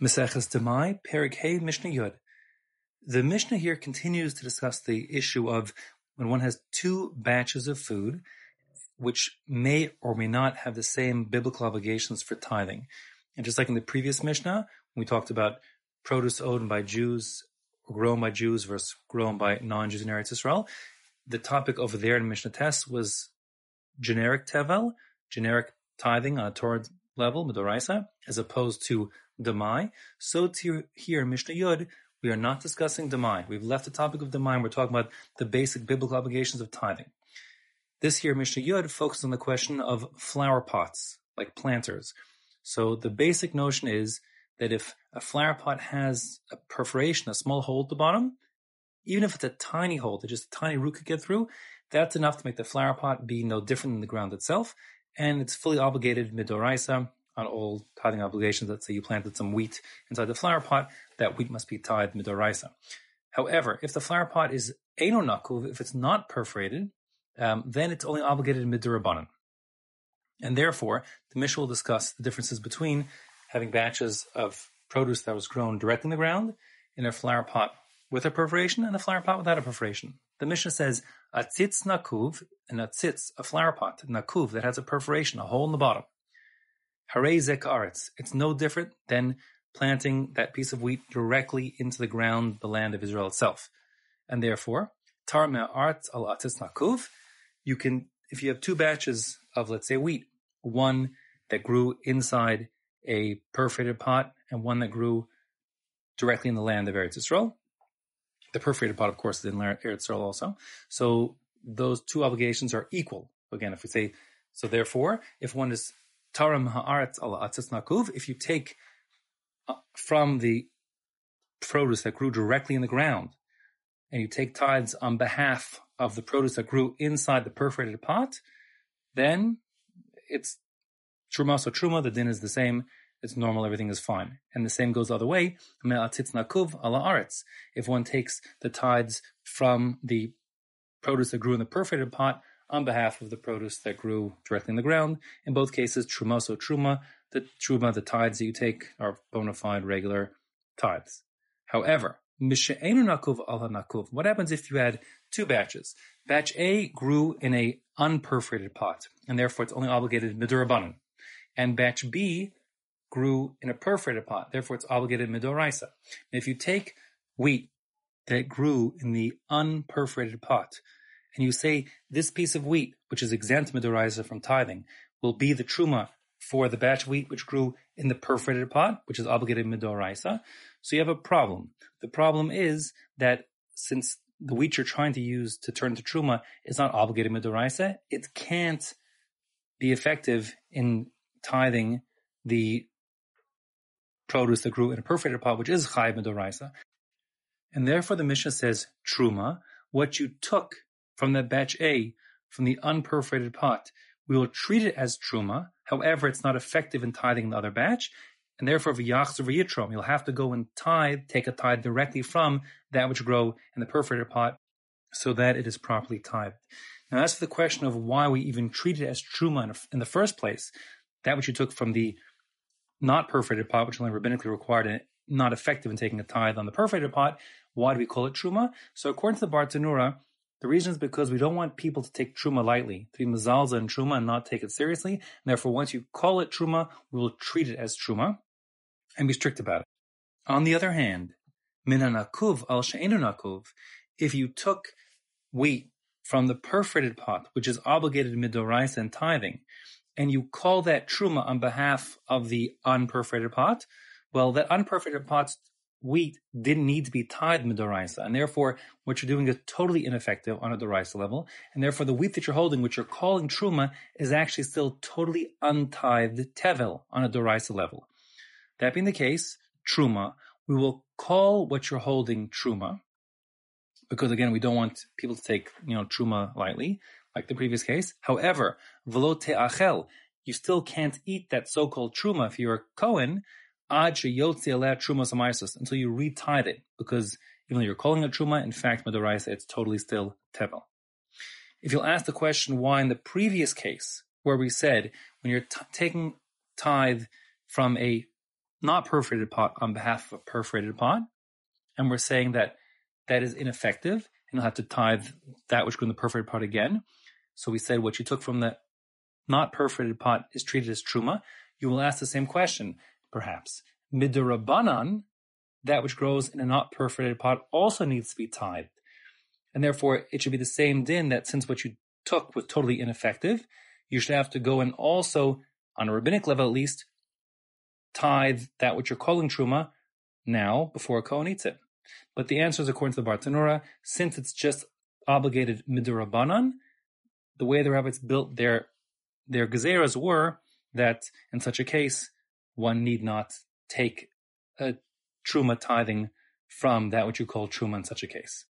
Maseches Demai, Perek Hey, Mishnah Yud. The Mishnah here continues to discuss the issue of when one has two batches of food, which may or may not have the same biblical obligations for tithing. And just like in the previous Mishnah, when we talked about produce owned by Jews grown by Jews versus grown by non-Jews in Eretz Israel, the topic over there in Mishnah Tes was generic tevel, generic tithing on a Torah level, Midoraisa, as opposed to Demai. So to here Mishnah Yud, we are not discussing Demai. We've left the topic of Demai and we're talking about the basic biblical obligations of tithing. This here, Mishnah Yud, focuses on the question of flower pots, like planters. So the basic notion is that if a flower pot has a perforation, a small hole at the bottom, even if it's a tiny hole that just a tiny root could get through, that's enough to make the flower pot be no different than the ground itself, and it's fully obligated midoraisa on all tithing obligations. Let's say you planted some wheat inside the flower pot, that wheat must be tithed midoraisa. However, if the flower pot is enonakuv, if it's not perforated, um, then it's only obligated midurabanan. And therefore, the Mishnah will discuss the differences between having batches of produce that was grown directly in the ground in a flower pot with a perforation and a flower pot without a perforation. The Mishnah says a tzitz nakuv, and a tzitz, a flower pot, nakuv that has a perforation, a hole in the bottom. Hare zek aretz. It's no different than planting that piece of wheat directly into the ground, the land of Israel itself. And therefore, tar me'aretz al nakuv, you can, if you have two batches of, let's say, wheat, one that grew inside a perforated pot and one that grew directly in the land of Eretz Israel, the perforated pot, of course, is in Eretz Yisrael also. So those two obligations are equal. Again, if we say, so therefore, if one is taram haaretz ala atzitz nakuv, if you take uh, from the produce that grew directly in the ground, and you take tithes on behalf of the produce that grew inside the perforated pot, then it's truma. So truma, the din is the same it's normal, everything is fine. And the same goes the other way. If one takes the tithes from the produce that grew in the perforated pot on behalf of the produce that grew directly in the ground, in both cases, truma so truma, the truma, the tithes that you take are bona fide regular tithes. However, what happens if you had two batches? Batch A grew in a unperforated pot, and therefore it's only obligated midurabanan. And batch B grew in a perforated pot, therefore it's obligated midoraisa. If you take wheat that grew in the unperforated pot, and you say this piece of wheat, which is exempt midoraisa from tithing, will be the truma for the batch wheat which grew in the perforated pot, which is obligated midoraisa, so you have a problem. The problem is that since the wheat you're trying to use to turn to truma is not obligated midoraisa, it can't be effective in tithing the produce that grew in a perforated pot, which is chayv midoraisa. And therefore the Mishnah says, truma, what you took from that batch A, from the unperforated pot, we will treat it as truma. However, it's not effective in tithing in the other batch. And therefore, v'yachzer v'yitrom, you'll have to go and tithe, take a tithe directly from that which grow in the perforated pot so that it is properly tithed. Now, as for the question of why we even treat it as truma in the first place. That which you took from the not perforated pot, which only rabbinically required and not effective in taking a tithe on the perforated pot. Why do we call it truma? So according to the Bartenura, the reason is because we don't want people to take truma lightly, to be mazalza and truma and not take it seriously. And therefore, once you call it truma, we will treat it as truma and be strict about it. On the other hand, minanakuv al she'enunakuv, if you took wheat from the perforated pot, which is obligated midorais and tithing, and you call that truma on behalf of the unperforated pot, well, that unperforated pot's wheat didn't need to be tied midoraisa, and therefore what you're doing is totally ineffective on a doraisa level, and therefore the wheat that you're holding, which you're calling truma, is actually still totally untithed tevel on a doraisa level. That being the case, truma, we will call what you're holding truma, because again, we don't want people to take you know truma lightly like the previous case. However, velo achel, you still can't eat that so-called truma if you're a Cohen, truma until you retithe it, because even though you're calling it truma, in fact, midoraisa, it's totally still tevel. If you'll ask the question why in the previous case, where we said when you're t- taking tithe from a not perforated pot on behalf of a perforated pot, and we're saying that that is ineffective, and you'll have to tithe that which grew in the perforated pot again. So we said what you took from the not perforated pot is treated as truma. You will ask the same question, perhaps. Midurabanan, that which grows in a not perforated pot also needs to be tithed. And therefore, it should be the same din that since what you took was totally ineffective, you should have to go and also, on a rabbinic level at least, tithe that which you're calling truma now before a Kohen eats it. But the answer is according to the Bartenura, since it's just obligated midurabanan, the way the rabbis built their their gezeras were that in such a case one need not take a truma tithing from that which you call truma in such a case.